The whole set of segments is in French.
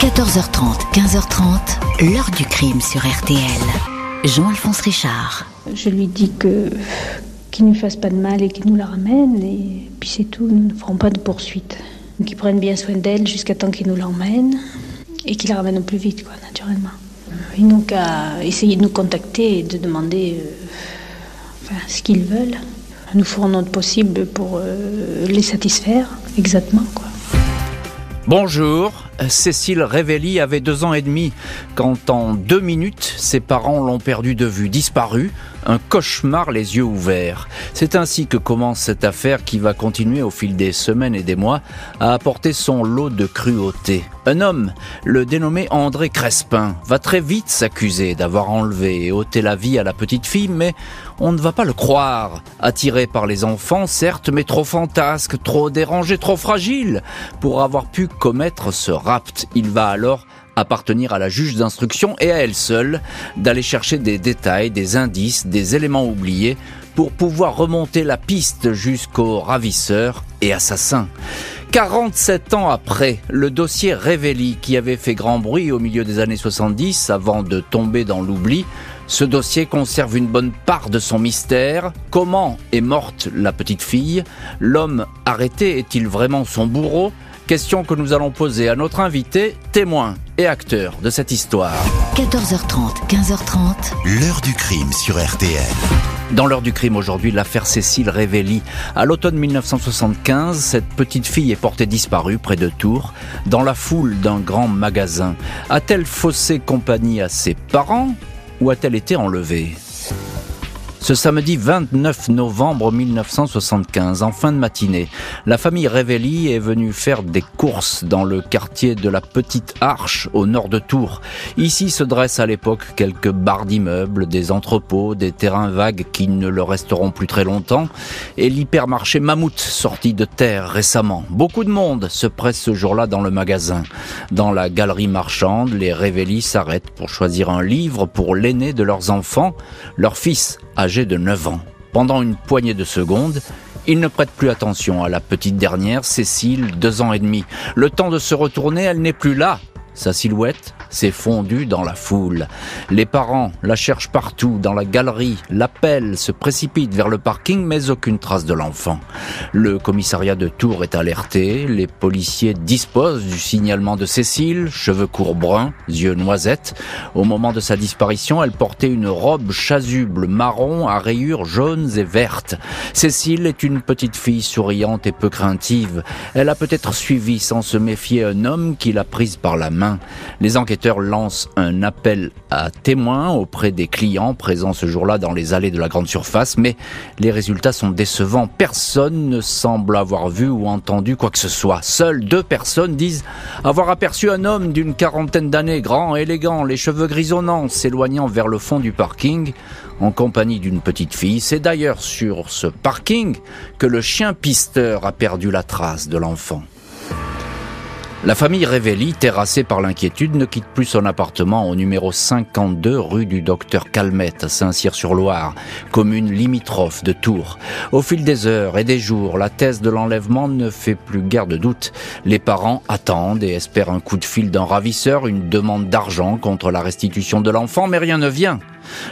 14h30, 15h30, l'heure du crime sur RTL. Jean-Alphonse Richard. Je lui dis que qu'il ne lui fasse pas de mal et qu'il nous la ramène et puis c'est tout, nous ne ferons pas de poursuite. Qu'il prenne bien soin d'elle jusqu'à temps qu'il nous l'emmène et qu'il la ramène au plus vite, quoi, naturellement. Ils n'ont qu'à essayer de nous contacter et de demander euh, enfin, ce qu'ils veulent. Nous ferons notre possible pour euh, les satisfaire, exactement, quoi. Bonjour, Cécile Révelli avait deux ans et demi quand en deux minutes ses parents l'ont perdu de vue, disparu, un cauchemar les yeux ouverts. C'est ainsi que commence cette affaire qui va continuer au fil des semaines et des mois à apporter son lot de cruauté. Un homme, le dénommé André Crespin, va très vite s'accuser d'avoir enlevé et ôté la vie à la petite fille, mais on ne va pas le croire. Attiré par les enfants, certes, mais trop fantasque, trop dérangé, trop fragile pour avoir pu commettre ce rapt. Il va alors appartenir à la juge d'instruction et à elle seule d'aller chercher des détails, des indices, des éléments oubliés pour pouvoir remonter la piste jusqu'au ravisseur et assassin. 47 ans après, le dossier Révéli, qui avait fait grand bruit au milieu des années 70 avant de tomber dans l'oubli, ce dossier conserve une bonne part de son mystère. Comment est morte la petite fille? L'homme arrêté est-il vraiment son bourreau? Question que nous allons poser à notre invité, témoin et acteur de cette histoire. 14h30, 15h30. L'heure du crime sur RTL. Dans l'heure du crime aujourd'hui, l'affaire Cécile Révelli. À l'automne 1975, cette petite fille est portée disparue près de Tours, dans la foule d'un grand magasin. A-t-elle faussé compagnie à ses parents ou a-t-elle été enlevée? Ce samedi 29 novembre 1975, en fin de matinée, la famille Révelli est venue faire des courses dans le quartier de la Petite Arche, au nord de Tours. Ici se dressent à l'époque quelques barres d'immeubles, des entrepôts, des terrains vagues qui ne le resteront plus très longtemps, et l'hypermarché Mammouth, sorti de terre récemment. Beaucoup de monde se presse ce jour-là dans le magasin. Dans la galerie marchande, les Révelli s'arrêtent pour choisir un livre pour l'aîné de leurs enfants, leur fils âgé de 9 ans. Pendant une poignée de secondes, il ne prête plus attention à la petite dernière, Cécile, deux ans et demi. Le temps de se retourner, elle n'est plus là. Sa silhouette s'est fondue dans la foule. Les parents la cherchent partout, dans la galerie, l'appellent, se précipitent vers le parking, mais aucune trace de l'enfant. Le commissariat de Tours est alerté, les policiers disposent du signalement de Cécile, cheveux courts bruns, yeux noisettes. Au moment de sa disparition, elle portait une robe chasuble marron à rayures jaunes et vertes. Cécile est une petite fille souriante et peu craintive. Elle a peut-être suivi sans se méfier un homme qui l'a prise par la main. Les enquêteurs lance un appel à témoins auprès des clients présents ce jour-là dans les allées de la grande surface, mais les résultats sont décevants. Personne ne semble avoir vu ou entendu quoi que ce soit. Seules deux personnes disent avoir aperçu un homme d'une quarantaine d'années, grand, élégant, les cheveux grisonnants, s'éloignant vers le fond du parking en compagnie d'une petite fille. C'est d'ailleurs sur ce parking que le chien pisteur a perdu la trace de l'enfant. La famille Révelli, terrassée par l'inquiétude, ne quitte plus son appartement au numéro 52 rue du Docteur Calmette à Saint-Cyr-sur-Loire, commune limitrophe de Tours. Au fil des heures et des jours, la thèse de l'enlèvement ne fait plus guère de doute. Les parents attendent et espèrent un coup de fil d'un ravisseur, une demande d'argent contre la restitution de l'enfant, mais rien ne vient.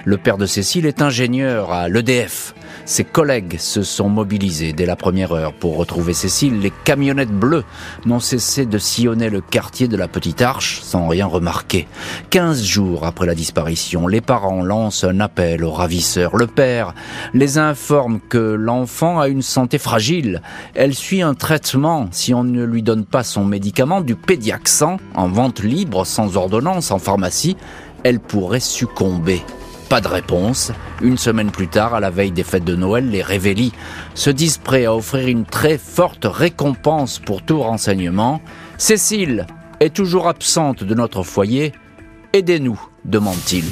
Le père de Cécile est ingénieur à l'EDF. Ses collègues se sont mobilisés dès la première heure pour retrouver Cécile. Les camionnettes bleues n'ont cessé de sillonner le quartier de la Petite Arche sans rien remarquer. Quinze jours après la disparition, les parents lancent un appel aux ravisseurs. Le père les informe que l'enfant a une santé fragile. Elle suit un traitement si on ne lui donne pas son médicament du pédiaxan en vente libre sans ordonnance en pharmacie. Elle pourrait succomber. Pas de réponse. Une semaine plus tard, à la veille des fêtes de Noël, les Révélis se disent prêts à offrir une très forte récompense pour tout renseignement. Cécile est toujours absente de notre foyer. Aidez-nous, demande-t-il.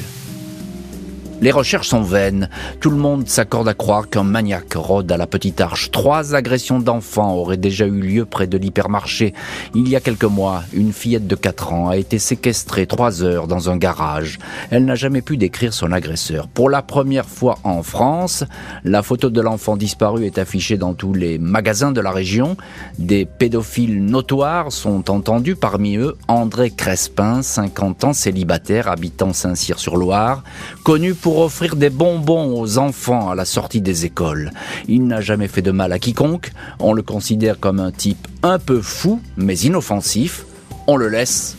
Les recherches sont vaines. Tout le monde s'accorde à croire qu'un maniaque rôde à la petite arche. Trois agressions d'enfants auraient déjà eu lieu près de l'hypermarché. Il y a quelques mois, une fillette de 4 ans a été séquestrée trois heures dans un garage. Elle n'a jamais pu décrire son agresseur. Pour la première fois en France, la photo de l'enfant disparu est affichée dans tous les magasins de la région. Des pédophiles notoires sont entendus, parmi eux André Crespin, 50 ans, célibataire, habitant Saint-Cyr-sur-Loire, connu pour offrir des bonbons aux enfants à la sortie des écoles. Il n'a jamais fait de mal à quiconque, on le considère comme un type un peu fou, mais inoffensif, on le laisse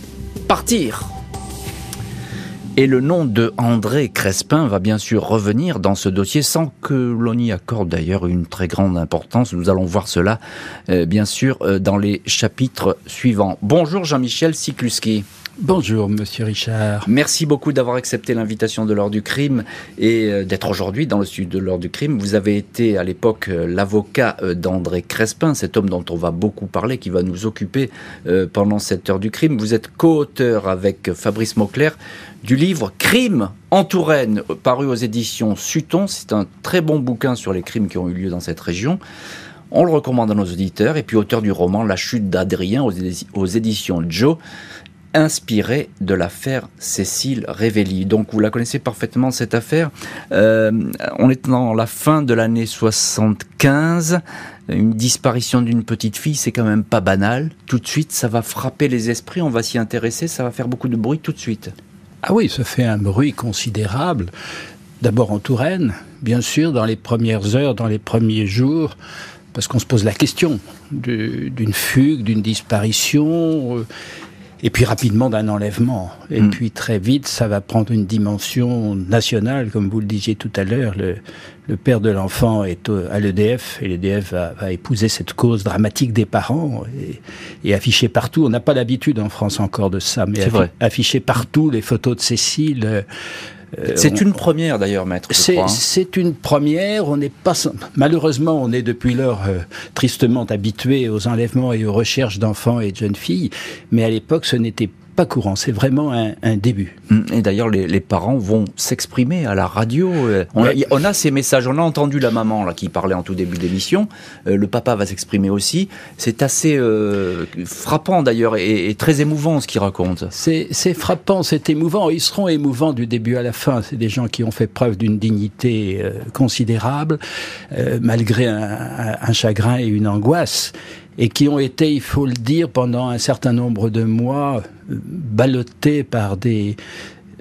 partir. Et le nom de André Crespin va bien sûr revenir dans ce dossier sans que l'on y accorde d'ailleurs une très grande importance. Nous allons voir cela euh, bien sûr euh, dans les chapitres suivants. Bonjour Jean-Michel Sikluski. Bonjour, monsieur Richard. Merci beaucoup d'avoir accepté l'invitation de l'heure du crime et euh, d'être aujourd'hui dans le studio de l'heure du crime. Vous avez été à l'époque euh, l'avocat euh, d'André Crespin, cet homme dont on va beaucoup parler, qui va nous occuper pendant cette heure du crime. Vous êtes co-auteur avec Fabrice Mauclerc du livre Crime en Touraine, paru aux éditions Sutton. C'est un très bon bouquin sur les crimes qui ont eu lieu dans cette région. On le recommande à nos auditeurs. Et puis auteur du roman La chute d'Adrien aux éditions Joe inspiré de l'affaire Cécile Révelli. Donc vous la connaissez parfaitement cette affaire. Euh, on est dans la fin de l'année 75. Une disparition d'une petite fille, c'est quand même pas banal. Tout de suite, ça va frapper les esprits, on va s'y intéresser, ça va faire beaucoup de bruit tout de suite. Ah oui, ça fait un bruit considérable. D'abord en Touraine, bien sûr, dans les premières heures, dans les premiers jours, parce qu'on se pose la question d'une fugue, d'une disparition. Euh, et puis rapidement d'un enlèvement. Et hmm. puis très vite, ça va prendre une dimension nationale, comme vous le disiez tout à l'heure. Le, le, père de l'enfant est à l'EDF et l'EDF va, va, épouser cette cause dramatique des parents et, et afficher partout. On n'a pas l'habitude en France encore de ça, mais afficher partout les photos de Cécile. Euh, c'est une première d'ailleurs, maître. Hein. C'est une première. On n'est pas malheureusement, on est depuis lors euh, tristement habitué aux enlèvements et aux recherches d'enfants et de jeunes filles, mais à l'époque, ce n'était pas courant, c'est vraiment un, début. Hum, et d'ailleurs, les, parents vont s'exprimer à la radio. Euh, on, a, ces messages, on a entendu la maman là qui parlait en tout début d'émission, euh, le papa va s'exprimer aussi. C'est assez euh, frappant d'ailleurs et, très émouvant ce qu'il raconte. C'est frappant, c'est émouvant. Ils seront émouvants du début à la fin. C'est des gens qui ont fait preuve d'une dignité considérable, malgré un chagrin et une angoisse et qui ont été, il faut le dire, pendant un certain nombre de mois, ballottés par des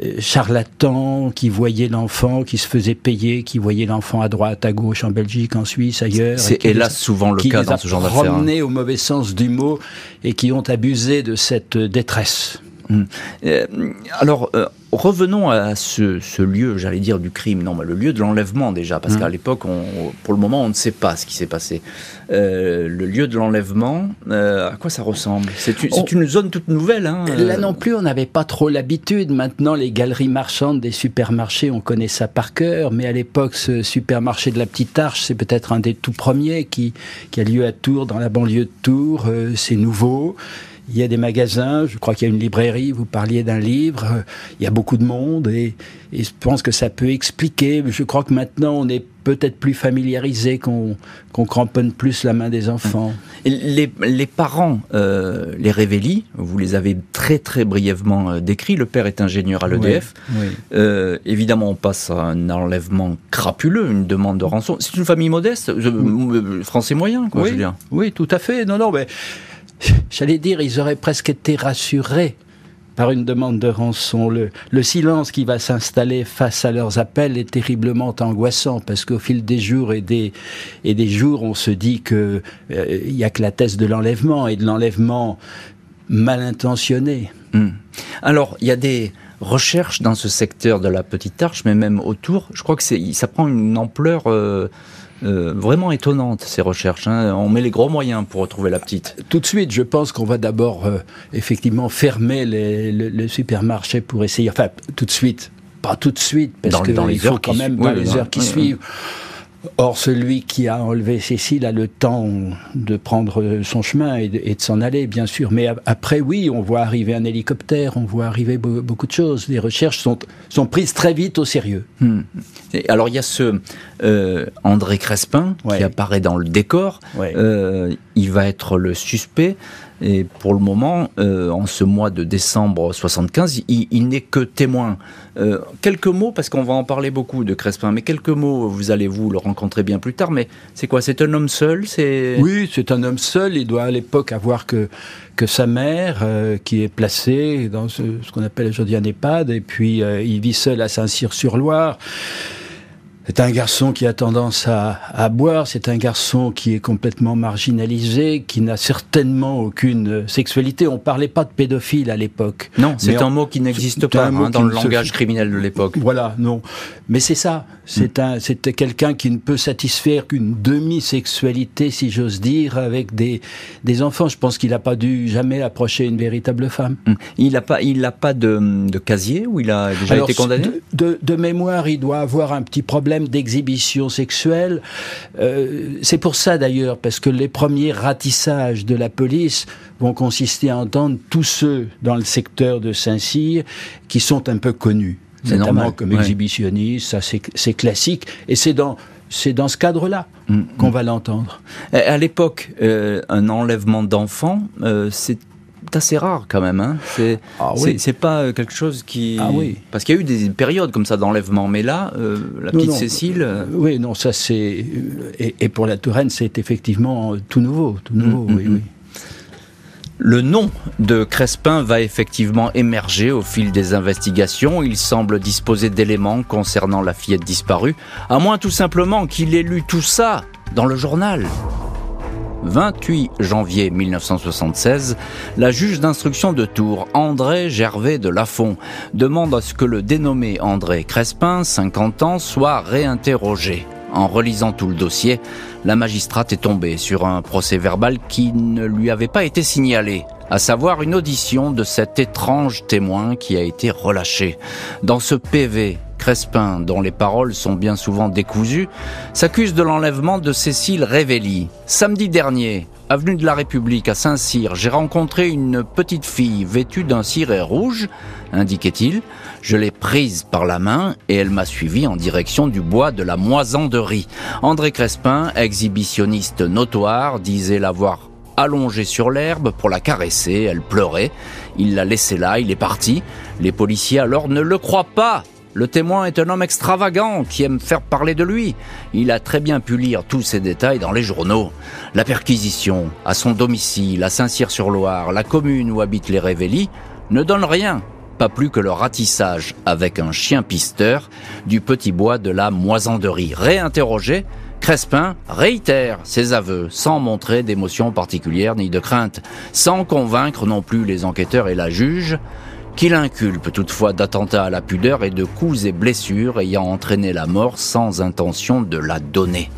euh, charlatans qui voyaient l'enfant, qui se faisaient payer, qui voyaient l'enfant à droite, à gauche, en Belgique, en Suisse, ailleurs. C'est hélas souvent le cas dans ce genre d'affaires. Qui les au mauvais sens du mot et qui ont abusé de cette détresse. Hum. Euh, alors, euh, revenons à ce, lieu, j'allais dire du crime, non, mais le lieu de l'enlèvement déjà, parce mmh. qu'à l'époque, pour le moment, on ne sait pas ce qui s'est passé. Euh, le lieu de l'enlèvement, euh, à quoi ça ressemble? C'est une, zone toute nouvelle. Hein, Là non plus, on n'avait pas trop l'habitude. Maintenant, les galeries marchandes des supermarchés, on connaît ça par cœur, mais à l'époque, ce supermarché de la Petite Arche, c'est peut-être un des tout premiers qui, qui a lieu à Tours, dans la banlieue de Tours. Euh, c'est nouveau. Il y a des magasins, je crois qu'il y a une librairie, vous parliez d'un livre, il y a beaucoup de monde et, je pense que ça peut expliquer. Je crois que maintenant on est peut-être plus familiarisé, qu'on cramponne plus la main des enfants. Les, parents, euh, les révélis, vous les avez très très brièvement euh, décrits. Le père est ingénieur à l'EDF. Euh, évidemment, on passe à un enlèvement crapuleux, une demande de rançon. C'est une famille modeste, français moyen, quoi, je veux dire. Oui, tout à fait. Non, non, mais j'allais dire, ils auraient presque été rassurés par une demande de rançon. Le, le silence qui va s'installer face à leurs appels est terriblement angoissant parce qu'au fil des jours et des, et des jours, on se dit que euh, il y a que la thèse de l'enlèvement et de l'enlèvement mal intentionné. Hmm. Alors, il y a des recherches dans ce secteur de la Petite Arche, mais même autour. Je crois que ça prend une ampleur euh, euh, vraiment étonnante ces recherches. Hein. On met les gros moyens pour retrouver la petite. Tout de suite, je pense qu'on va d'abord euh, effectivement fermer les, le, supermarché pour essayer. Enfin, tout de suite, pas tout de suite, parce qu'il faut quand même dans les heures qui suivent Or, celui qui a enlevé Cécile a le temps de prendre son chemin et de, s'en aller, bien sûr. Mais après, oui, on voit arriver un hélicoptère, on voit arriver beaucoup de choses. Les recherches sont, sont prises très vite au sérieux. Hmm. alors, il y a ce euh, André Crespin qui apparaît dans le décor. Euh, il va être le suspect. Et pour le moment, euh, en ce mois de décembre 75, il, n'est que témoin. Euh, quelques mots, parce qu'on va en parler beaucoup de Crespin, mais quelques mots, vous allez vous le rencontrer bien plus tard, mais c'est quoi C'est un homme seul c'est Oui, c'est un homme seul. Il doit à l'époque avoir que, que sa mère, euh, qui est placée dans ce, qu'on appelle aujourd'hui un EHPAD, et puis il vit seul à Saint-Cyr-sur-Loire. C'est un garçon qui a tendance à, boire, c'est un garçon qui est complètement marginalisé, qui n'a certainement aucune sexualité. On parlait pas de pédophile à l'époque. Non, c'est un mot qui n'existe pas hein, dans le langage criminel de l'époque. Voilà, non. Mais c'est ça. C'est mm. un, c'était quelqu'un qui ne peut satisfaire qu'une demi-sexualité, si j'ose dire, avec des, des enfants. Je pense qu'il n'a pas dû jamais approcher une véritable femme. Mm. Il n'a pas, il n'a pas de, de, casier où il a déjà été condamné? De, de, mémoire, il doit avoir un petit problème d'exhibition sexuelle. Euh, c'est pour ça d'ailleurs, parce que les premiers ratissages de la police vont consister à entendre tous ceux dans le secteur de Saint-Cyr qui sont un peu connus notamment comme exhibitionniste, ça c'est classique, et c'est dans c'est dans ce cadre-là mm, qu'on mm. va l'entendre. À l'époque, euh, un enlèvement d'enfants, euh, c'est assez rare quand même. Hein. C'est ah c'est pas quelque chose qui. Ah oui. Parce qu'il y a eu des périodes comme ça d'enlèvement, mais là, euh, la petite Cécile. oui, non, ça c'est. Et, et, pour la Touraine, c'est effectivement tout nouveau, tout nouveau. Mm, oui, oui. Le nom de Crespin va effectivement émerger au fil des investigations. Il semble disposer d'éléments concernant la fillette disparue, à moins tout simplement qu'il ait lu tout ça dans le journal. 28 janvier 1976, la juge d'instruction de Tours, André Gervais de Lafont, demande à ce que le dénommé André Crespin, 50 ans, soit réinterrogé. En relisant tout le dossier, la magistrate est tombée sur un procès verbal qui ne lui avait pas été signalé, à savoir une audition de cet étrange témoin qui a été relâché. Dans ce PV, Crespin, dont les paroles sont bien souvent décousues, s'accuse de l'enlèvement de Cécile Révelli. Samedi dernier, avenue de la République à Saint-Cyr, j'ai rencontré une petite fille vêtue d'un ciré rouge, indiquait-il. Je l'ai prise par la main et elle m'a suivi en direction du bois de la moisanderie. André Crespin, exhibitionniste notoire, disait l'avoir allongée sur l'herbe pour la caresser. Elle pleurait. Il l'a laissée là, il est parti. Les policiers alors ne le croient pas. Le témoin est un homme extravagant qui aime faire parler de lui. Il a très bien pu lire tous ces détails dans les journaux. La perquisition, à son domicile, à Saint-Cyr-sur-Loire, la commune où habitent les Révélis, ne donne rien pas plus que le ratissage avec un chien pisteur du petit bois de la moisanderie. Réinterrogé, Crespin réitère ses aveux sans montrer d'émotion particulière ni de crainte, sans convaincre non plus les enquêteurs et la juge, qu'il inculpe toutefois d'attentats à la pudeur et de coups et blessures ayant entraîné la mort sans intention de la donner.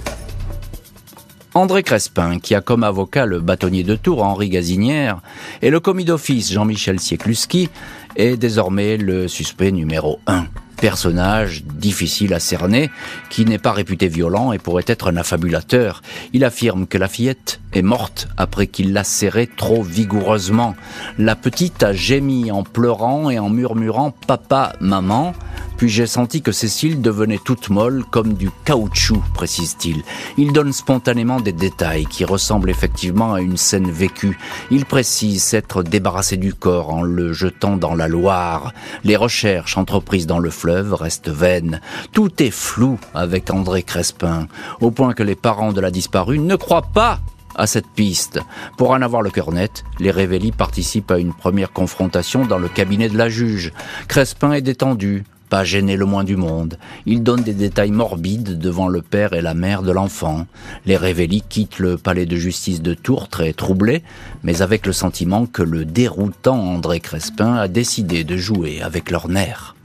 André Crespin, qui a comme avocat le bâtonnier de Tours Henri Gazinière et le commis d'office Jean-Michel Siekluski, est désormais le suspect numéro 1 personnage difficile à cerner, qui n'est pas réputé violent et pourrait être un affabulateur. Il affirme que la fillette est morte après qu'il l'a serrée trop vigoureusement. La petite a gémi en pleurant et en murmurant Papa, maman. Puis j'ai senti que Cécile devenait toute molle comme du caoutchouc, précise-t-il. Il donne spontanément des détails qui ressemblent effectivement à une scène vécue. Il précise s'être débarrassé du corps en le jetant dans la Loire. Les recherches entreprises dans le fleuve restent vaines. Tout est flou avec André Crespin, au point que les parents de la disparue ne croient pas à cette piste. Pour en avoir le cœur net, les Révélis participent à une première confrontation dans le cabinet de la juge. Crespin est détendu, pas gêné le moins du monde. Il donne des détails morbides devant le père et la mère de l'enfant. Les Révélis quittent le palais de justice de Tours très troublés, mais avec le sentiment que le déroutant André Crespin a décidé de jouer avec leurs nerfs.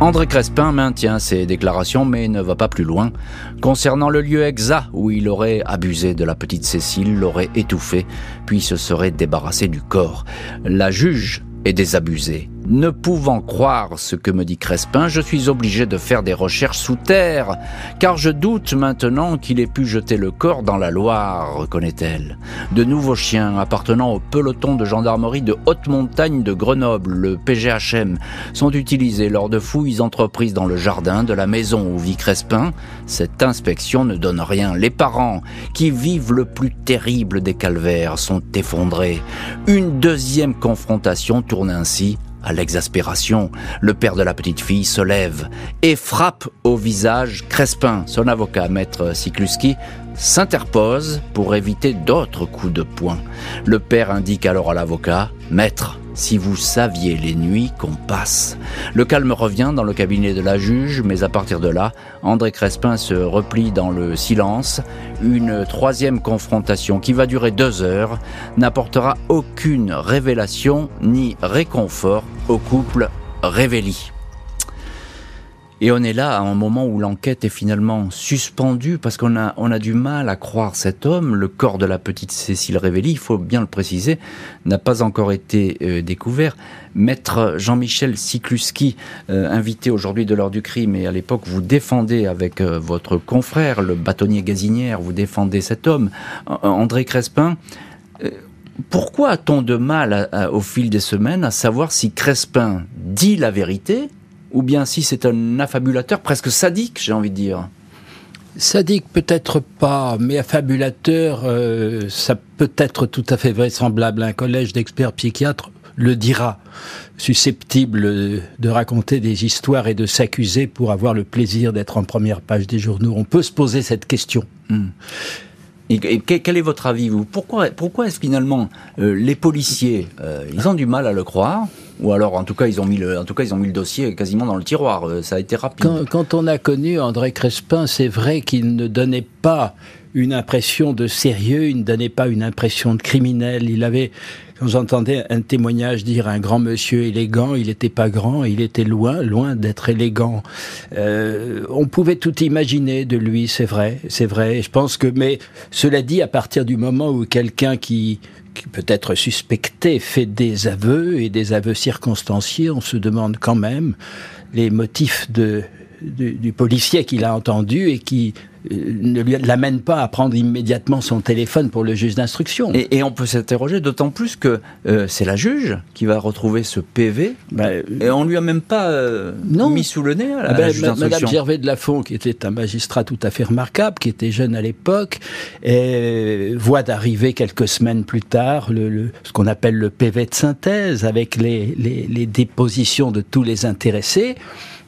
André Crespin maintient ses déclarations mais ne va pas plus loin. Concernant le lieu exact où il aurait abusé de la petite Cécile, l'aurait étouffé, puis se serait débarrassé du corps. La juge et désabusé. Ne pouvant croire ce que me dit Crespin, je suis obligé de faire des recherches sous terre, car je doute maintenant qu'il ait pu jeter le corps dans la Loire, reconnaît-elle. De nouveaux chiens appartenant au peloton de gendarmerie de haute montagne de Grenoble, le PGHM, sont utilisés lors de fouilles entreprises dans le jardin de la maison où vit Crespin. Cette inspection ne donne rien. Les parents, qui vivent le plus terrible des calvaires, sont effondrés. Une deuxième confrontation tourne ainsi à l'exaspération, le père de la petite fille se lève et frappe au visage Crespin. Son avocat, maître Sikluski, s'interpose pour éviter d'autres coups de poing. Le père indique alors à l'avocat, Maître, si vous saviez les nuits qu'on passe. Le calme revient dans le cabinet de la juge, mais à partir de là, André Crespin se replie dans le silence. Une troisième confrontation qui va durer deux heures n'apportera aucune révélation ni réconfort au couple Révéli. Et on est là à un moment où l'enquête est finalement suspendue parce qu'on a, on a du mal à croire cet homme. Le corps de la petite Cécile Révelli, il faut bien le préciser, n'a pas encore été euh, découvert. Maître Jean-Michel Sikluski, euh, invité aujourd'hui de l'heure du crime, et à l'époque vous défendez avec euh, votre confrère, le bâtonnier Gazinière, vous défendez cet homme, André Crespin. pourquoi a-t-on de mal au fil des semaines à savoir si Crespin dit la vérité ou bien si c'est un affabulateur presque sadique, j'ai envie de dire. Sadique peut-être pas, mais affabulateur, euh, ça peut être tout à fait vraisemblable. Un collège d'experts psychiatres le dira, susceptible de raconter des histoires et de s'accuser pour avoir le plaisir d'être en première page des journaux. On peut se poser cette question. Hmm. Et, quel est votre avis, vous? Pourquoi, pourquoi est-ce finalement euh, les policiers, euh, ils ont du mal à le croire? Ou alors, en tout cas, ils ont mis le, en tout cas, ils ont mis le dossier quasiment dans le tiroir. Euh, ça a été rapide. Quand, on a connu André Crespin, c'est vrai qu'il ne donnait pas une impression de sérieux, il ne donnait pas une impression de criminel. Il avait, quand j'entendais un témoignage dire un grand monsieur élégant, il n'était pas grand, il était loin, loin d'être élégant. Euh, on pouvait tout imaginer de lui, c'est vrai, c'est vrai. Je pense que, mais cela dit, à partir du moment où quelqu'un qui qui peut être suspecté fait des aveux et des aveux circonstanciés, on se demande quand même les motifs de, du, policier qu'il a entendu et qui euh, ne l'amène pas à prendre immédiatement son téléphone pour le juge d'instruction. Et, on peut s'interroger d'autant plus que euh, c'est la juge qui va retrouver ce PV bah, et on lui a même pas euh, mis sous le nez à la, ah ben, juge. Madame Gervais de Lafont, qui était un magistrat tout à fait remarquable, qui était jeune à l'époque, voit d'arriver quelques semaines plus tard le, ce qu'on appelle le PV de synthèse avec les, les, les dépositions de tous les intéressés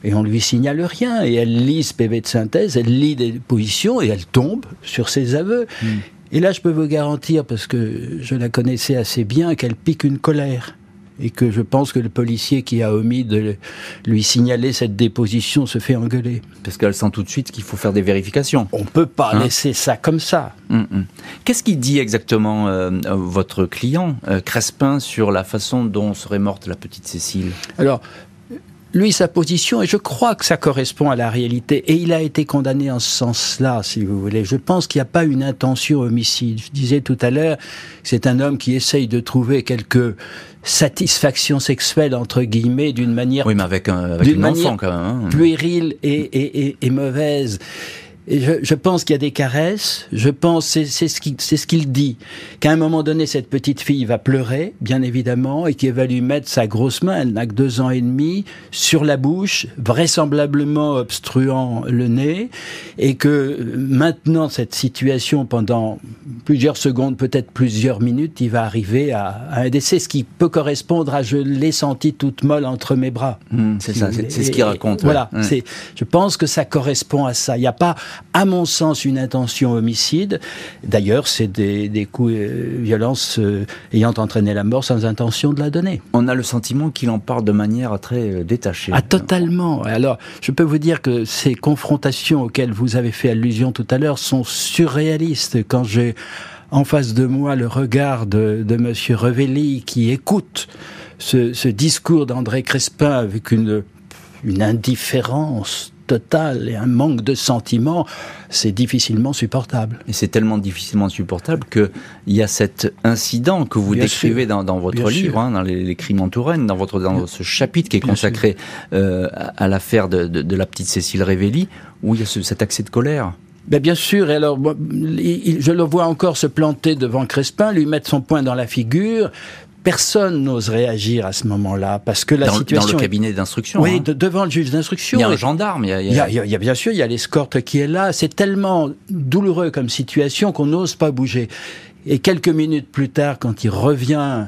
et on lui signale rien. Et elle lit ce PV de synthèse, elle lit des positions et elle tombe sur ses aveux. Hmm. Et là, je peux vous garantir, parce que je la connaissais assez bien, qu'elle pique une colère. Et que je pense que le policier qui a omis de lui signaler cette déposition se fait engueuler. Parce qu'elle sent tout de suite qu'il faut faire des vérifications. On ne peut pas hein laisser ça comme ça. Hum, hum. Qu'est-ce qu'il dit exactement, euh, votre client, euh, Crespin, sur la façon dont serait morte la petite Cécile? Alors, lui, sa position, et je crois que ça correspond à la réalité, et il a été condamné en ce sens-là, si vous voulez. Je pense qu'il n'y a pas une intention homicide. Je disais tout à l'heure, c'est un homme qui essaye de trouver quelques satisfactions sexuelles, entre guillemets, d'une manière... Oui, mais avec, un, avec une enfant, quand même. Hein. Puérile et, et, et, et mauvaise. Et je, je, pense qu'il y a des caresses. Je pense, c'est ce qu'il ce qu'il dit, qu'à un moment donné, cette petite fille va pleurer, bien évidemment, et qu'il va lui mettre sa grosse main, elle n'a que deux ans et demi, sur la bouche, vraisemblablement obstruant le nez, et que maintenant, cette situation, pendant plusieurs secondes, peut-être plusieurs minutes, il va arriver à, un décès, ce qui peut correspondre à je l'ai senti toute molle entre mes bras. Mmh, c'est ça, c'est ce qu'il raconte. Voilà, c'est. je pense que ça correspond à ça. Il n'y a pas à mon sens, une intention homicide. D'ailleurs, c'est des, coups de euh, violences euh, ayant entraîné la mort sans intention de la donner. On a le sentiment qu'il en parle de manière très euh, détachée. Ah, totalement. Alors, je peux vous dire que ces confrontations auxquelles vous avez fait allusion tout à l'heure sont surréalistes. Quand j'ai en face de moi le regard de, de Monsieur Revelli qui écoute ce, ce discours d'André Crespin avec une, une indifférence total et un manque de sentiments, c'est difficilement supportable. Et c'est tellement difficilement supportable qu'il y a cet incident que vous décrivez dans, votre livre, hein, dans les, crimes en Touraine, dans, votre, dans ce chapitre qui est consacré euh, à, l'affaire de, la petite Cécile Révelli, où il y a cet accès de colère. Ben bien sûr, et alors je le vois encore se planter devant Crespin, lui mettre son poing dans la figure, personne n'ose réagir à ce moment-là parce que la situation dans le cabinet d'instruction. Oui, hein. devant le juge d'instruction. Il y a un gendarme. Il y a, il y a bien sûr, il y a l'escorte qui est là. C'est tellement douloureux comme situation qu'on n'ose pas bouger. Et quelques minutes plus tard, quand il revient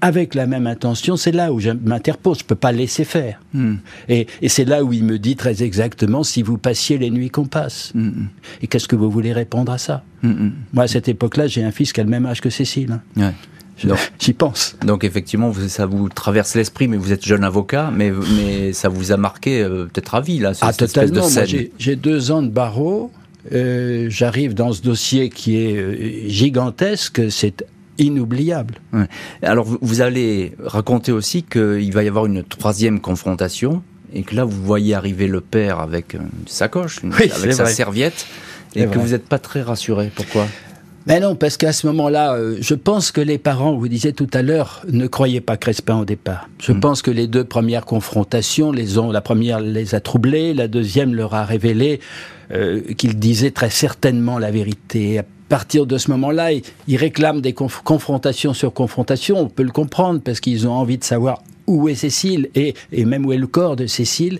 avec la même intention, c'est là où je m'interpose. Je peux pas laisser faire. Hmm. Et, et c'est là où il me dit très exactement si vous passiez les nuits qu'on passe. Hmm, hmm. Et qu'est-ce que vous voulez répondre à ça? Moi, à cette époque-là, j'ai un fils qui a le même âge que Cécile. Hein. Ouais. J'y pense. Donc effectivement, ça vous traverse l'esprit, mais vous êtes jeune avocat, mais, mais ça vous a marqué euh, peut-être à vie, là, ah, totalement. J'ai deux ans de barreau, euh, j'arrive dans ce dossier qui est euh, gigantesque, c'est inoubliable. Alors vous allez raconter aussi qu'il va y avoir une troisième confrontation, et que là vous voyez arriver le père avec une sacoche, avec sa serviette, et que vous n'êtes pas très rassuré. Pourquoi? Mais non, parce qu'à ce moment-là, euh, je pense que les parents, vous disiez tout à l'heure, ne croyaient pas Crespin au départ. Je mm. pense que les deux premières confrontations, les ont, la première les a troublés, la deuxième leur a révélé euh, qu'il disait très certainement la vérité. À partir de ce moment-là, ils, réclament des confrontations sur confrontations. On peut le comprendre parce qu'ils ont envie de savoir où est Cécile et, et même où est le corps de Cécile.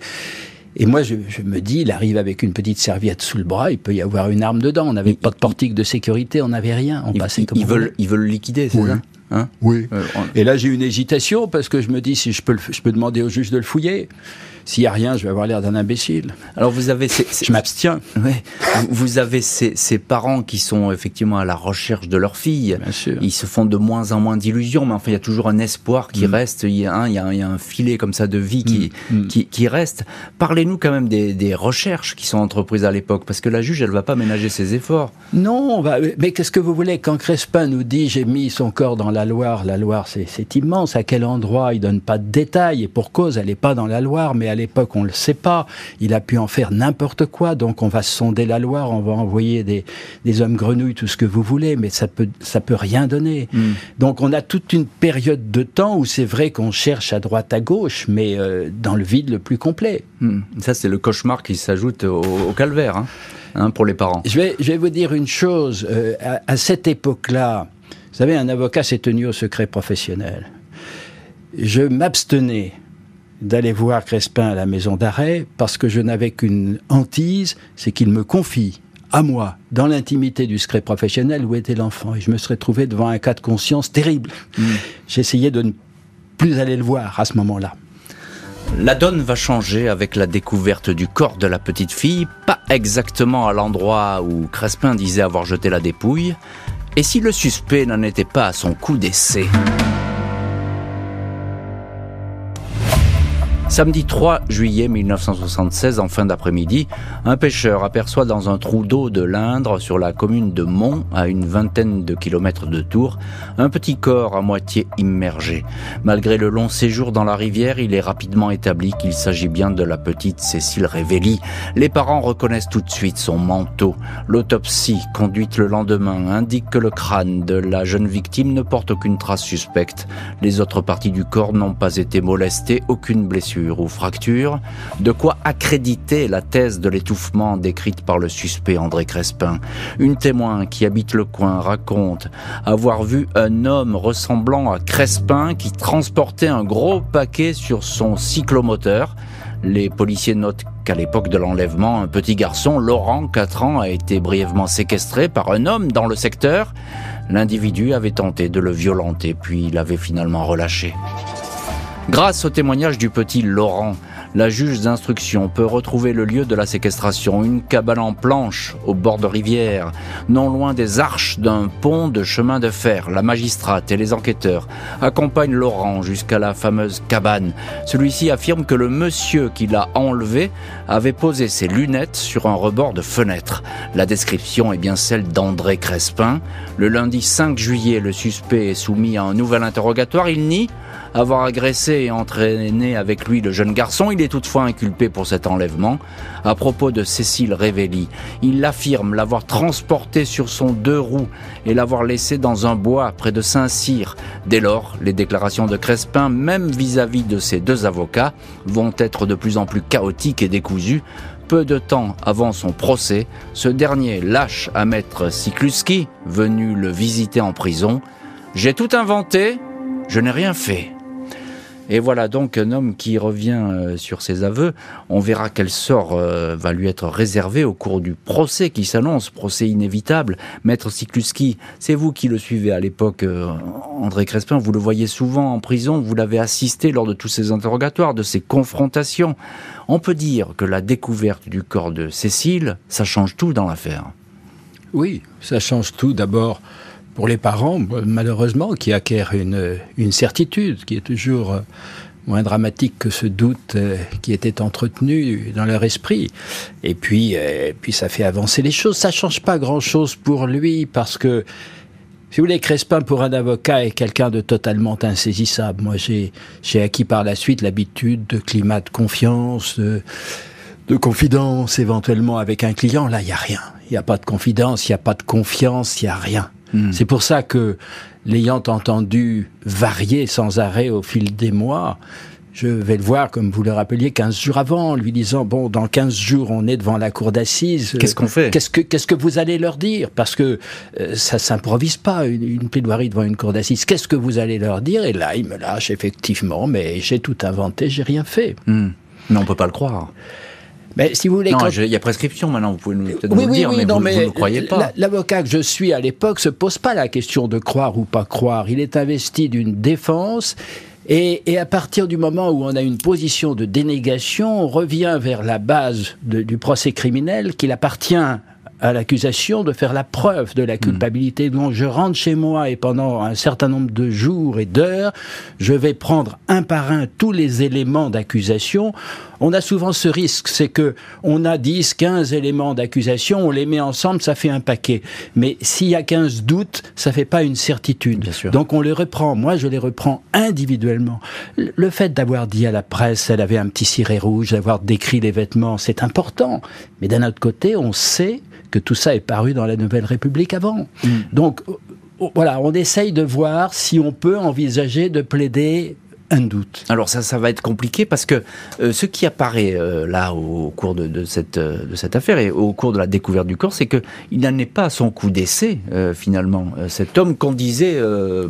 Et moi, je, me dis, il arrive avec une petite serviette sous le bras, il peut y avoir une arme dedans. On n'avait pas de portique de sécurité, on n'avait rien. On passait comme ils veulent, ils veulent liquider, c'est ça hein oui. Euh, Et là, j'ai une hésitation parce que je me dis si je peux, je peux demander au juge de le fouiller. S'il n'y a rien, je vais avoir l'air d'un imbécile. Alors vous avez... je m'abstiens. Vous avez ces, ces, parents qui sont effectivement à la recherche de leur fille. Bien sûr. Ils se font de moins en moins d'illusions, mais enfin il y a toujours un espoir qui mm. reste. Il y, a un, il, y a il y, a un, filet comme ça de vie qui, mm. Mm. qui, qui, reste. Parlez-nous quand même des, des, recherches qui sont entreprises à l'époque, parce que la juge, elle va pas ménager ses efforts. Non, mais qu'est-ce que vous voulez Quand Crespin nous dit j'ai mis son corps dans la Loire, la Loire c'est immense. À quel endroit? Il donne pas de détails et pour cause, elle n'est pas dans la Loire, mais elle l'époque, on le sait pas. Il a pu en faire n'importe quoi. Donc, on va sonder la Loire, on va envoyer des, des hommes grenouilles, tout ce que vous voulez, mais ça peut, ça peut rien donner. Hmm. Donc, on a toute une période de temps où c'est vrai qu'on cherche à droite, à gauche, mais euh, dans le vide le plus complet. Hmm. Ça, c'est le cauchemar qui s'ajoute au, calvaire, hein, hein, pour les parents. Je vais, je vais vous dire une chose. Euh, à, cette époque-là, vous savez, un avocat s'est tenu au secret professionnel. Je m'abstenais d'aller voir Crespin à la maison d'arrêt parce que je n'avais qu'une hantise, c'est qu'il me confie à moi, dans l'intimité du secret professionnel, où était l'enfant. Et je me serais trouvé devant un cas de conscience terrible. Hmm. J'essayais de ne plus aller le voir à ce moment-là. La donne va changer avec la découverte du corps de la petite fille, pas exactement à l'endroit où Crespin disait avoir jeté la dépouille, et si le suspect n'en était pas à son coup d'essai? Samedi 3 juillet 1976, en fin d'après-midi, un pêcheur aperçoit dans un trou d'eau de l'Indre, sur la commune de Mont, à une vingtaine de kilomètres de Tours, un petit corps à moitié immergé. Malgré le long séjour dans la rivière, il est rapidement établi qu'il s'agit bien de la petite Cécile Révelli. Les parents reconnaissent tout de suite son manteau. L'autopsie, conduite le lendemain, indique que le crâne de la jeune victime ne porte aucune trace suspecte. Les autres parties du corps n'ont pas été molestées, aucune blessure ou fracture, de quoi accréditer la thèse de l'étouffement décrite par le suspect André Crespin. Une témoin qui habite le coin raconte avoir vu un homme ressemblant à Crespin qui transportait un gros paquet sur son cyclomoteur. Les policiers notent qu'à l'époque de l'enlèvement, un petit garçon, Laurent, 4 ans, a été brièvement séquestré par un homme dans le secteur. L'individu avait tenté de le violenter, puis l'avait finalement relâché. Grâce au témoignage du petit Laurent, la juge d'instruction peut retrouver le lieu de la séquestration, une cabane en planche au bord de rivière, non loin des arches d'un pont de chemin de fer. La magistrate et les enquêteurs accompagnent Laurent jusqu'à la fameuse cabane. Celui-ci affirme que le monsieur qui l'a enlevé avait posé ses lunettes sur un rebord de fenêtre. La description est bien celle d'André Crespin. Le lundi 5 juillet, le suspect est soumis à un nouvel interrogatoire. Il nie avoir agressé et entraîné avec lui le jeune garçon. Il est toutefois inculpé pour cet enlèvement. À propos de Cécile Révelli, il affirme l'avoir transporté sur son deux roues et l'avoir laissé dans un bois près de Saint-Cyr. Dès lors, les déclarations de Crespin, même vis-à-vis de ses deux avocats, vont être de plus en plus chaotiques et décousues. Peu de temps avant son procès, ce dernier lâche à maître Sikluski, venu le visiter en prison. J'ai tout inventé, je n'ai rien fait. Et voilà donc un homme qui revient euh, sur ses aveux. On verra quel sort euh, va lui être réservé au cours du procès qui s'annonce, procès inévitable. Maître Sikluski, c'est vous qui le suivez à l'époque, euh, André Crespin, vous le voyez souvent en prison, vous l'avez assisté lors de tous ces interrogatoires, de ces confrontations. On peut dire que la découverte du corps de Cécile, ça change tout dans l'affaire. Oui, ça change tout d'abord pour les parents, malheureusement, qui acquièrent une, une certitude qui est toujours euh, moins dramatique que ce doute euh, qui était entretenu dans leur esprit. Et puis, euh, puis ça fait avancer les choses. Ça change pas grand-chose pour lui parce que si vous voulez, Crespin pour un avocat est quelqu'un de totalement insaisissable. Moi, j'ai j'ai acquis par la suite l'habitude de climat de confiance, de, de confidence éventuellement avec un client. Là, il y a rien. Il n'y a pas de confidence, il n'y a pas de confiance, il n'y a rien. Hmm. C'est pour ça que, l'ayant entendu varier sans arrêt au fil des mois, je vais le voir, comme vous le rappeliez, 15 jours avant, lui disant, bon, dans 15 jours, on est devant la cour d'assises. Qu'est-ce qu'on fait? Qu'est-ce que, qu'est-ce que vous allez leur dire? Parce que euh, ça s'improvise pas, une, plaidoirie devant une cour d'assises. Qu'est-ce que vous allez leur dire? Et là, il me lâche, effectivement, mais j'ai tout inventé, j'ai rien fait. Hmm. Mais on peut pas le croire. Mais si vous voulez, non, il y a prescription maintenant. Vous pouvez nous, peut-être nous le dire, mais, vous, ne croyez pas. L'avocat que je suis à l'époque se pose pas la question de croire ou pas croire. Il est investi d'une défense. Et, et, à partir du moment où on a une position de dénégation, on revient vers la base de, du procès criminel qu'il appartient à l'accusation de faire la preuve de la hmm. culpabilité. Donc je rentre chez moi et pendant un certain nombre de jours et d'heures, je vais prendre un par un tous les éléments d'accusation. On a souvent ce risque, c'est que on a 10, 15 éléments d'accusation, on les met ensemble, ça fait un paquet. Mais s'il y a 15 doutes, ça fait pas une certitude. Donc on les reprend. Moi, je les reprends individuellement. Le fait d'avoir dit à la presse, elle avait un petit ciré rouge, d'avoir décrit les vêtements, c'est important. Mais d'un autre côté, on sait que tout ça est paru dans la Nouvelle République avant. Mm. Donc voilà, on essaye de voir si on peut envisager de plaider un doute. Alors ça, ça va être compliqué parce que euh, ce qui apparaît euh, là au, cours de, de, cette, euh, de cette affaire et au cours de la découverte du corps, c'est que il n'en est pas à son coup d'essai finalement. cet homme qu'on disait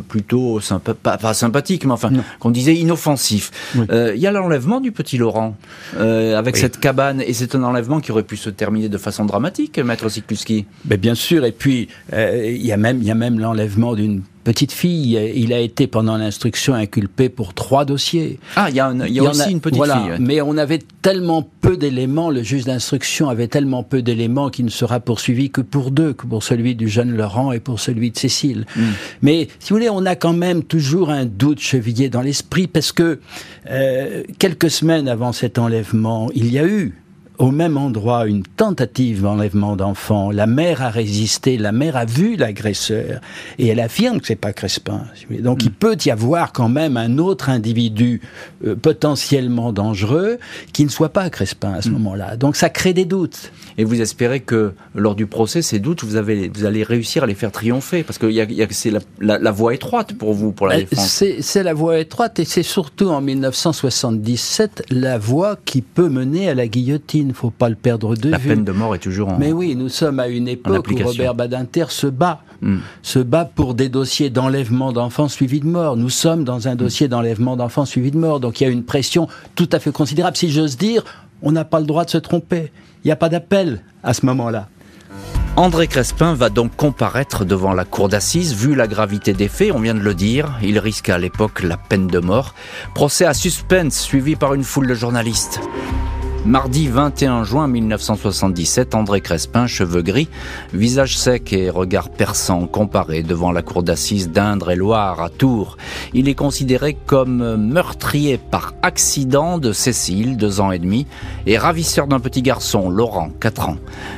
plutôt sympa, pas, sympathique, mais enfin qu'on disait inoffensif. Il y a l'enlèvement du petit Laurent avec cette cabane et c'est un enlèvement qui aurait pu se terminer de façon dramatique, maître Sikluski. Mais bien sûr. Et puis il y a même il y a même l'enlèvement d'une petite fille. Il a été pendant l'instruction inculpé pour trois dossiers. Ah, il y a, y a aussi une petite voilà, fille. Mais on avait tellement peu d'éléments, le juge d'instruction avait tellement peu d'éléments qu'il ne sera poursuivi que pour deux, que pour celui du jeune Laurent et pour celui de Cécile. Hmm. Mais si vous voulez, on a quand même toujours un doute chevillé dans l'esprit parce que euh, quelques semaines avant cet enlèvement, il y a eu au même endroit une tentative d'enlèvement d'enfants. La mère a résisté, la mère a vu l'agresseur et elle affirme que c'est pas Crespin. Donc il peut y avoir quand même un autre individu euh, potentiellement dangereux qui ne soit pas Crespin à ce mm. moment-là. Donc ça crée des doutes. Et vous espérez que lors du procès, ces doutes, vous, avez, vous allez réussir à les faire triompher? Parce que y a, c'est la, la, voie étroite pour vous, pour la défense. C'est la voie étroite et c'est surtout en 1977 la voie qui peut mener à la guillotine ne faut pas le perdre de vue. La peine de mort est toujours en Mais oui, nous sommes à une époque où Robert Badinter se bat. Hmm. se bat pour des dossiers d'enlèvement d'enfants suivis de mort. Nous sommes dans un dossier d'enlèvement d'enfants suivis de mort. Donc il y a une pression tout à fait considérable. Si j'ose dire, on n'a pas le droit de se tromper. Il n'y a pas d'appel à ce moment-là. André Crespin va donc comparaître devant la cour d'assises. Vu la gravité des faits, on vient de le dire, il risque à l'époque la peine de mort. Procès à suspense suivi par une foule de journalistes. Mardi 21 juin 1977, André Crespin, cheveux gris, visage sec et regard perçant, comparé devant la cour d'assises d'Indre-et-Loire à Tours. Il est considéré comme meurtrier par accident de Cécile, deux ans et demi, et ravisseur d'un petit garçon, Laurent, quatre ans.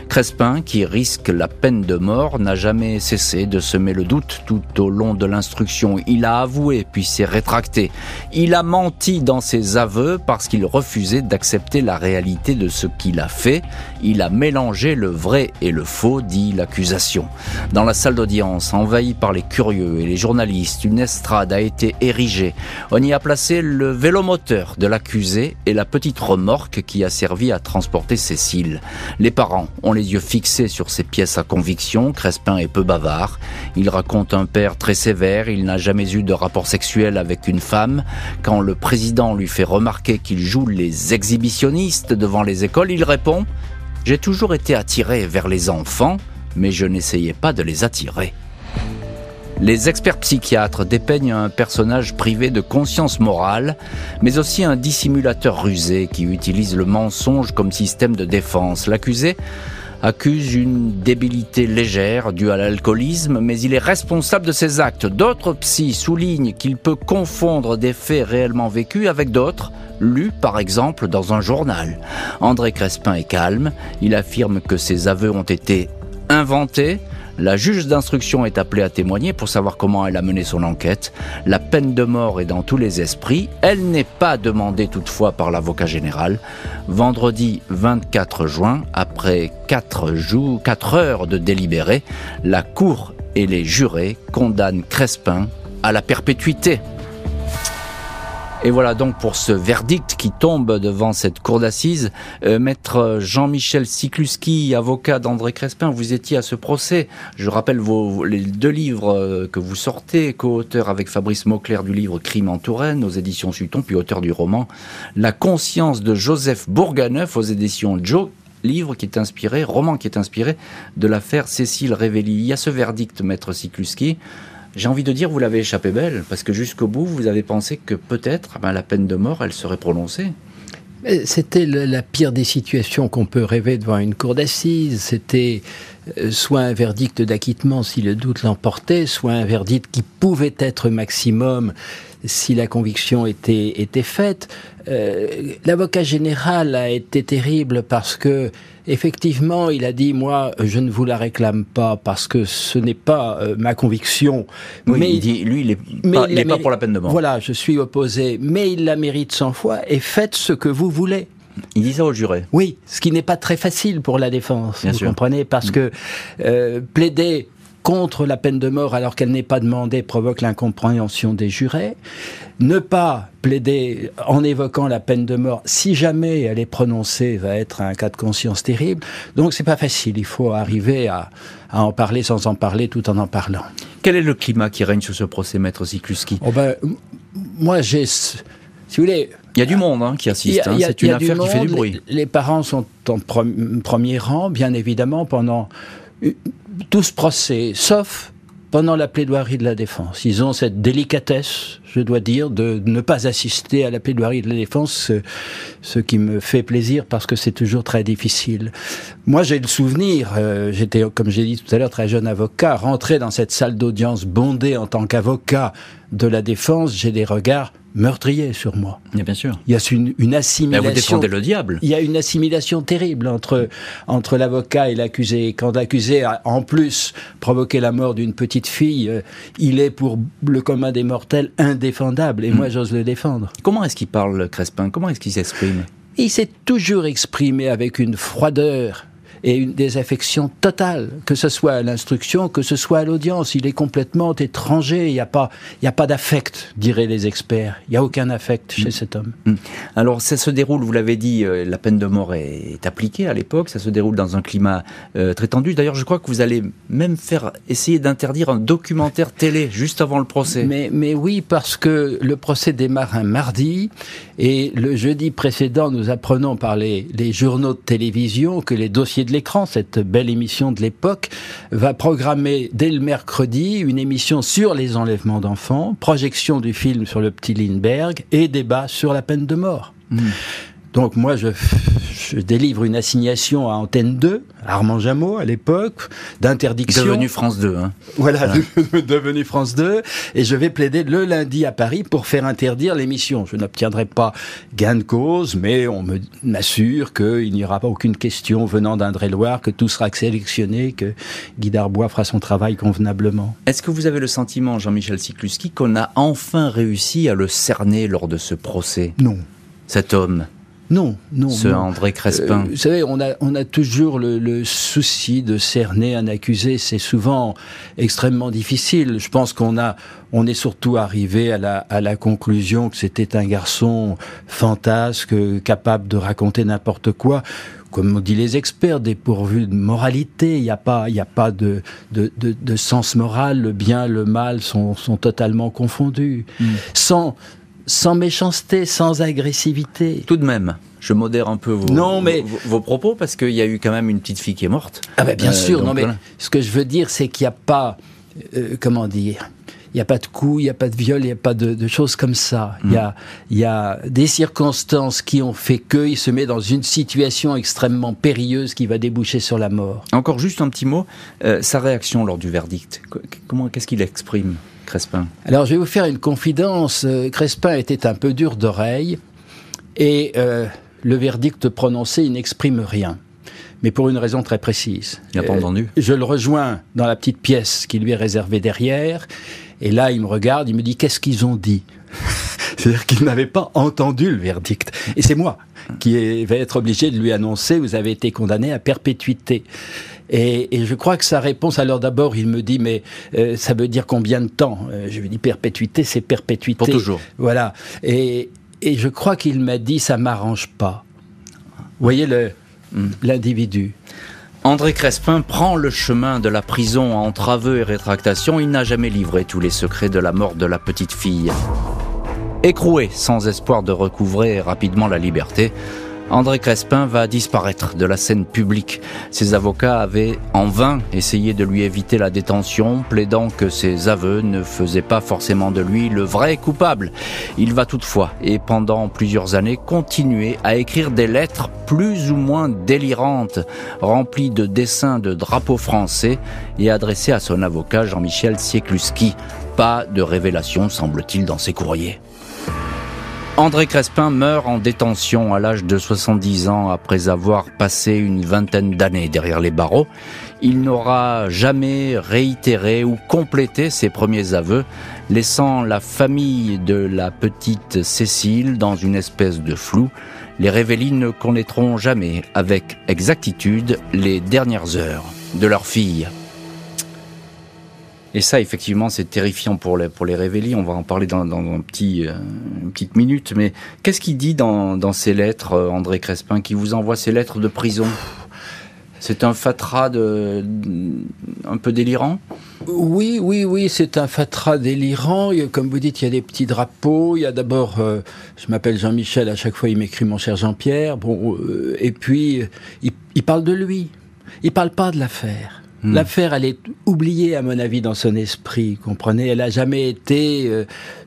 Crespin, qui risque la peine de mort, n'a jamais cessé de semer le doute tout au long de l'instruction. Il a avoué, puis s'est rétracté. Il a menti dans ses aveux parce qu'il refusait d'accepter la de ce qu'il a fait. Il a mélangé le vrai et le faux, dit l'accusation. Dans la salle d'audience, envahie par les curieux et les journalistes, une estrade a été érigée. On y a placé le vélomoteur de l'accusé et la petite remorque qui a servi à transporter Cécile. Les parents ont les yeux fixés sur ces pièces à conviction. Crespin est peu bavard. Il raconte un père très sévère. Il n'a jamais eu de rapport sexuel avec une femme. Quand le président lui fait remarquer qu'il joue les exhibitionnistes, devant les écoles, il répond ⁇ J'ai toujours été attiré vers les enfants, mais je n'essayais pas de les attirer. Les experts psychiatres dépeignent un personnage privé de conscience morale, mais aussi un dissimulateur rusé qui utilise le mensonge comme système de défense. L'accusé accuse une débilité légère due à l'alcoolisme, mais il est responsable de ses actes. D'autres psys soulignent qu'il peut confondre des faits réellement vécus avec d'autres, lus par exemple dans un journal. André Crespin est calme, il affirme que ses aveux ont été inventés, la juge d'instruction est appelée à témoigner pour savoir comment elle a mené son enquête. La peine de mort est dans tous les esprits. Elle n'est pas demandée toutefois par l'avocat général. Vendredi 24 juin, après 4 jours, 4 heures de délibéré, la Cour et les jurés condamnent Crespin à la perpétuité. Et voilà donc pour ce verdict qui tombe devant cette cour d'assises. Euh, maître Jean-Michel Sikluski, avocat d'André Crespin, vous étiez à ce procès. Je rappelle vos, les deux livres euh, que vous sortez, co-auteur avec Fabrice Mauclair du livre Crime en Touraine aux éditions Sutton, puis auteur du roman La conscience de Joseph Bourganeuf aux éditions Joe livre qui est inspiré, roman qui est inspiré de l'affaire Cécile Révelli. Il y a ce verdict, maître Sikluski. J'ai envie de dire, vous l'avez échappé belle, parce que jusqu'au bout, vous avez pensé que peut-être ben, la peine de mort, elle serait prononcée. C'était la pire des situations qu'on peut rêver devant une cour d'assises. C'était euh, soit un verdict d'acquittement si le doute l'emportait, soit un verdict qui pouvait être maximum si la conviction était, était faite. Euh, l'avocat général a été terrible parce que effectivement, il a dit moi, je ne vous la réclame pas parce que ce n'est pas euh, ma conviction. mais il dit, lui, il n'est pas, pas pour la peine de mort. Voilà, je suis opposé, mais il la mérite cent fois et faites ce que vous voulez. Il dit ça au juré. Oui, ce qui n'est pas très facile pour la défense, vous comprenez, parce mm. que euh, plaider contre la peine de mort alors qu'elle n'est pas demandée provoque l'incompréhension des jurés. Ne pas plaider en évoquant la peine de mort, si jamais elle est prononcée, va être un cas de conscience terrible. Donc c'est pas facile. Il faut arriver à, en parler sans en parler tout en en parlant. Quel est le climat qui règne sur ce procès, maître Zikluski oh ben, Moi, j'ai, si vous voulez, il y a du monde hein, qui assiste. Hein. C'est une affaire qui fait du bruit. Les, parents sont en premier rang, bien évidemment, pendant tout ce procès, sauf pendant la plaidoirie de la défense. Ils ont cette délicatesse, je dois dire, de ne pas assister à la plaidoirie de la défense, ce, qui me fait plaisir parce que c'est toujours très difficile. Moi, j'ai le souvenir, euh, j'étais, comme j'ai dit tout à l'heure, très jeune avocat, rentré dans cette salle d'audience bondée en tant qu'avocat de la défense, j'ai des regards meurtrier sur moi. bien sûr. Il y a une, une assimilation. vous défendez le diable. Il y a une assimilation terrible entre, entre l'avocat et l'accusé. Quand l'accusé a en plus provoqué la mort d'une petite fille, euh, il est pour le commun des mortels indéfendable. Et hmm. moi, j'ose le défendre. Comment est-ce qu'il parle, Crespin? Comment est-ce qu'il s'exprime? Il s'est toujours exprimé avec une froideur et une désaffection totale, que ce soit à l'instruction, que ce soit à l'audience. Il est complètement étranger. Il n'y a pas, il a pas d'affect, diraient les experts. Il n'y a aucun affect chez mm. cet homme. Mm. Alors, ça se déroule, vous l'avez dit, euh, la peine de mort est, appliquée à l'époque. Ça se déroule dans un climat euh, très tendu. D'ailleurs, je crois que vous allez même faire essayer d'interdire un documentaire télé juste avant le procès. Mais, mais oui, parce que le procès démarre un mardi et le jeudi précédent, nous apprenons par les, les journaux de télévision que les dossiers de l'écran, cette belle émission de l'époque, va programmer dès le mercredi une émission sur les enlèvements d'enfants, projection du film sur le petit Lindbergh et débat sur la peine de mort. Hmm. Donc moi, je, je délivre une assignation à Antenne 2, Armand Jameau à l'époque, d'interdiction. Devenu France 2. Hein. Voilà, devenu France 2. Et je vais plaider le lundi à Paris pour faire interdire l'émission. Je n'obtiendrai pas gain de cause, mais on m'assure qu'il n'y aura pas aucune question venant d'Indre-et-Loire, que tout sera sélectionné, que Guy Darbois fera son travail convenablement. Est-ce que vous avez le sentiment, Jean-Michel Sikluski, qu'on a enfin réussi à le cerner lors de ce procès? Non. Cet homme? Non, non. Ce André Crespin. Euh, vous savez, on a, on a toujours le, souci de cerner un accusé. C'est souvent extrêmement difficile. Je pense qu'on a, on est surtout arrivé à la, à la conclusion que c'était un garçon fantasque, capable de raconter n'importe quoi comme on dit les experts, dépourvu de moralité. Il n'y a pas, il a pas de, de, de, sens moral. Le bien, le mal sont, sont totalement confondus. Mm. Sans, sans méchanceté, sans agressivité. Tout de même, je modère un peu vos, non, mais... vos, propos parce qu'il y a eu quand même une petite fille qui est morte. Ah ben bien euh, sûr, non mais ce que je veux dire c'est qu'il n'y a pas, euh, comment dire, il n'y a pas de coups, il n'y a pas de viol, il n'y a pas de, choses comme ça. Il y, a, y a des circonstances qui ont fait qu'il se met dans une situation extrêmement périlleuse qui va déboucher sur la mort. Encore juste un petit mot, euh, sa réaction lors du verdict, comment, qu'est-ce qu'il exprime? Crespin Alors, je vais vous faire une confidence. Euh, Crespin était un peu dur d'oreille et euh, le verdict prononcé, n'exprime rien. Mais pour une raison très précise. Il n'a pas entendu. Euh, je le rejoins dans la petite pièce qui lui est réservée derrière. Et là, il me regarde, il me dit Qu'est-ce qu'ils ont dit? C'est-à-dire qu'il n'avait pas entendu le verdict. Et c'est moi qui vais être obligé de lui annoncer Vous avez été condamné à perpétuité. Et, et, je crois que sa réponse, alors d'abord, il me dit, mais euh, ça veut dire combien de temps euh, Je lui dis, perpétuité, c'est perpétuité. Pour toujours. Voilà. Et, et je crois qu'il m'a dit, ça m'arrange pas. Vous voyez hmm. l'individu. André Crespin prend le chemin de la prison entre aveu et rétractation. Il n'a jamais livré tous les secrets de la mort de la petite fille. Écroué, sans espoir de recouvrer rapidement la liberté, André Crespin va disparaître de la scène publique. Ses avocats avaient en vain essayé de lui éviter la détention, plaidant que ses aveux ne faisaient pas forcément de lui le vrai coupable. Il va toutefois, et pendant plusieurs années, continuer à écrire des lettres plus ou moins délirantes, remplies de dessins de drapeaux français et adressées à son avocat Jean-Michel Siekluski. Pas de révélation, semble-t-il, dans ses courriers. André Crespin meurt en détention à l'âge de 70 ans après avoir passé une vingtaine d'années derrière les barreaux. Il n'aura jamais réitéré ou complété ses premiers aveux, laissant la famille de la petite Cécile dans une espèce de flou. Les Révélis ne connaîtront jamais avec exactitude les dernières heures de leur fille. Et ça, effectivement, c'est terrifiant pour les, pour les révélis. On va en parler dans, dans euh, une petite minute. Mais qu'est-ce qu'il dit dans, dans ses lettres, euh, André Crespin, qui vous envoie ses lettres de prison? C'est un fatras de, un peu délirant? Oui, oui, oui, c'est un fatras délirant. comme vous dites, il y a des petits drapeaux. Il y a d'abord, euh, je m'appelle Jean-Michel, à chaque fois il m'écrit mon cher Jean-Pierre. Bon, et puis, il, il parle de lui. Il parle pas de l'affaire. L'affaire, elle est oubliée, à mon avis, dans son esprit. Comprenez? Elle a jamais été euh,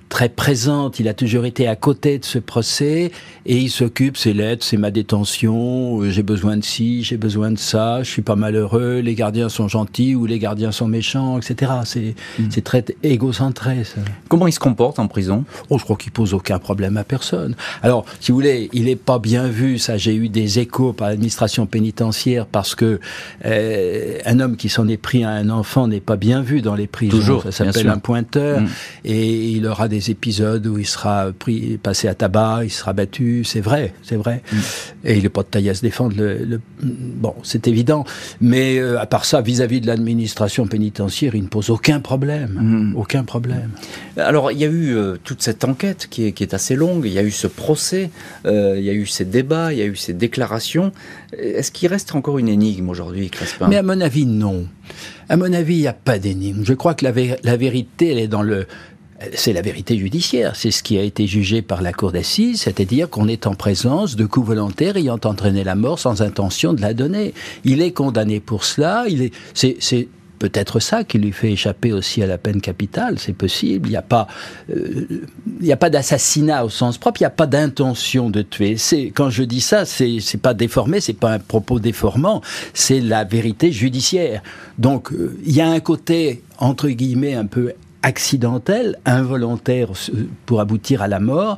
très présente. Il a toujours été à côté de ce procès et il s'occupe, c'est lettres, c'est ma détention, euh, j'ai besoin de ci, j'ai besoin de ça, je suis pas malheureux, les gardiens sont gentils ou les gardiens sont méchants, etc. C'est mm. c'est très égocentré, ça. Comment il se comporte en prison? Oh, je crois qu'il pose aucun problème à personne. Alors, si vous voulez, il est pas bien vu, ça j'ai eu des échos par l'administration pénitentiaire parce que euh, un homme qui s'en est pris à un enfant n'est pas bien vu dans les prisons. Toujours, ça s'appelle un pointeur mm. et il aura des épisodes où il sera pris, passé à tabac, il sera battu, c'est vrai, c'est vrai. Mm. Et il n'est pas de taille à se défendre. Le, bon, c'est évident. Mais euh, à part ça, vis-à-vis de l'administration pénitentiaire, il ne pose aucun problème, mm. aucun problème. Alors, il y a eu euh, toute cette enquête qui est, qui est, assez longue. Il y a eu ce procès, euh, il y a eu ces débats, il y a eu ces déclarations. Est-ce qu'il reste encore une énigme aujourd'hui, Crespin? Mais à mon avis, non. À mon avis, il n'y a pas d'énigme. Je crois que la, la vérité, elle est dans le c'est la vérité judiciaire. C'est ce qui a été jugé par la cour d'assises, c'est-à-dire qu'on est en présence de coups volontaires ayant entraîné la mort sans intention de la donner. Il est condamné pour cela. Il est, c'est, peut-être ça qui lui fait échapper aussi à la peine capitale, c'est possible. Il n'y a pas, euh, a pas d'assassinat au sens propre, il n'y a pas d'intention de tuer. Quand je dis ça, c'est c'est pas déformé, c'est pas un propos déformant, c'est la vérité judiciaire. Donc euh, il y a un côté entre guillemets un peu accidentel, involontaire pour aboutir à la mort,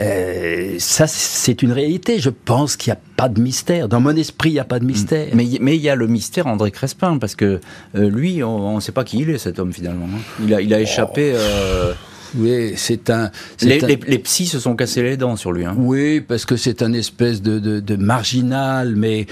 euh, ça c'est une réalité. Je pense qu'il n'y a pas de mystère. Dans mon esprit, il n'y a pas de mystère. Mais, mais il y a le mystère André Crespin, parce que euh, lui, on ne sait pas qui il est, cet homme finalement. Hein. Il, a, il a échappé... Euh, oui, c'est un. Les, les, psys se sont cassés les dents sur lui. Hein. Oui, parce que c'est un espèce de, de, de marginal, mais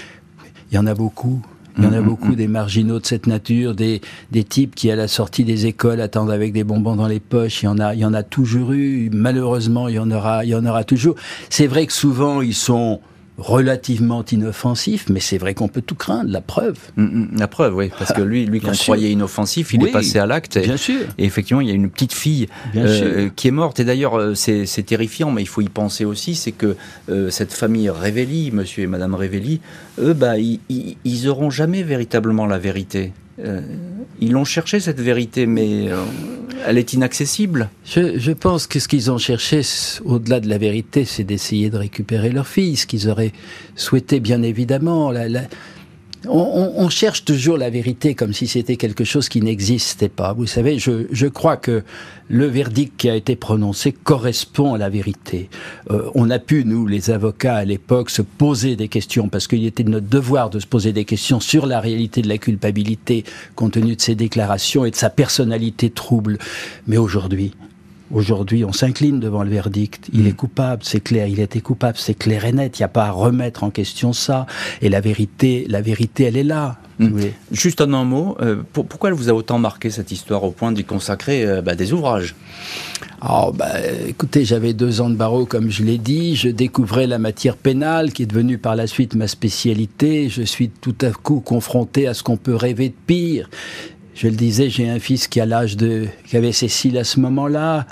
il y en a beaucoup. Il y en a mm, mm, beaucoup mm. des marginaux de cette nature, des, des types qui à la sortie des écoles attendent avec des bonbons dans les poches. Il y en a, il y en a toujours eu. Malheureusement, il y en aura, il y en aura toujours. C'est vrai que souvent ils sont relativement inoffensif, mais c'est vrai qu'on peut tout craindre, la preuve. Mm, mm, la preuve, oui, parce que lui, lui qu'on croyait inoffensif, il est passé à l'acte. Bien sûr. Et effectivement, il y a une petite fille euh, qui est morte. Et d'ailleurs, euh, c'est terrifiant, mais il faut y penser aussi, c'est que euh, cette famille Révéli, monsieur et madame Révéli, eux, bah, ils, ils, auront jamais véritablement la vérité. Ils l'ont cherché cette vérité, mais elle est inaccessible. Je, pense que ce qu'ils ont cherché, au-delà de la vérité, c'est d'essayer de récupérer leur fille, ce qu'ils auraient souhaité, bien évidemment. On, cherche toujours la vérité comme si c'était quelque chose qui n'existait pas. Vous savez, je, crois que le verdict qui a été prononcé correspond à la vérité. Euh, on a pu, nous, les avocats à l'époque, se poser des questions parce qu'il était de notre devoir de se poser des questions sur la réalité de la culpabilité compte tenu de ses déclarations et de sa personnalité trouble. Mais aujourd'hui, Aujourd'hui, on s'incline devant le verdict. Il est mm. coupable, c'est clair. Il était coupable, c'est clair et net. Il n'y a pas à remettre en question ça. Et la vérité, la vérité, elle est là. Mm. Juste en un mot, euh, pourquoi elle vous a autant marqué cette histoire au point d'y consacrer euh, bah, des ouvrages? Oh, bah, écoutez, j'avais deux ans de barreau, comme je l'ai dit. Je découvrais la matière pénale, qui est devenue par la suite ma spécialité. Je suis tout à coup confronté à ce qu'on peut rêver de pire. Je le disais, j'ai un fils qui a l'âge de, qui avait Cécile à ce moment-là.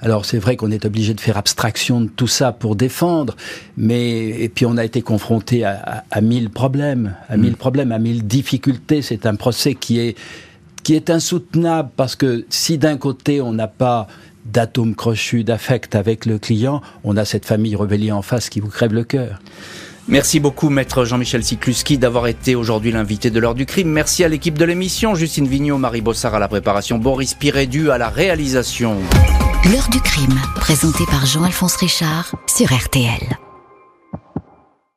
Alors c'est vrai qu'on est obligé de faire abstraction de tout ça pour défendre, mais et puis on a été confronté à, mille problèmes, à mille mm. problèmes, à mille difficultés. C'est un procès qui est qui est insoutenable parce que si d'un côté on n'a pas d'atome crochu, d'affect avec le client, on a cette famille rebelliée en face qui vous crève le cœur. Merci beaucoup, maître Jean-Michel Sikluski, d'avoir été aujourd'hui l'invité de l'heure du crime. Merci à l'équipe de l'émission, Justine Vignot, Marie Bossard à la préparation, Boris Pirédu à la réalisation. L'heure du crime, présenté par Jean-Alphonse Richard sur RTL.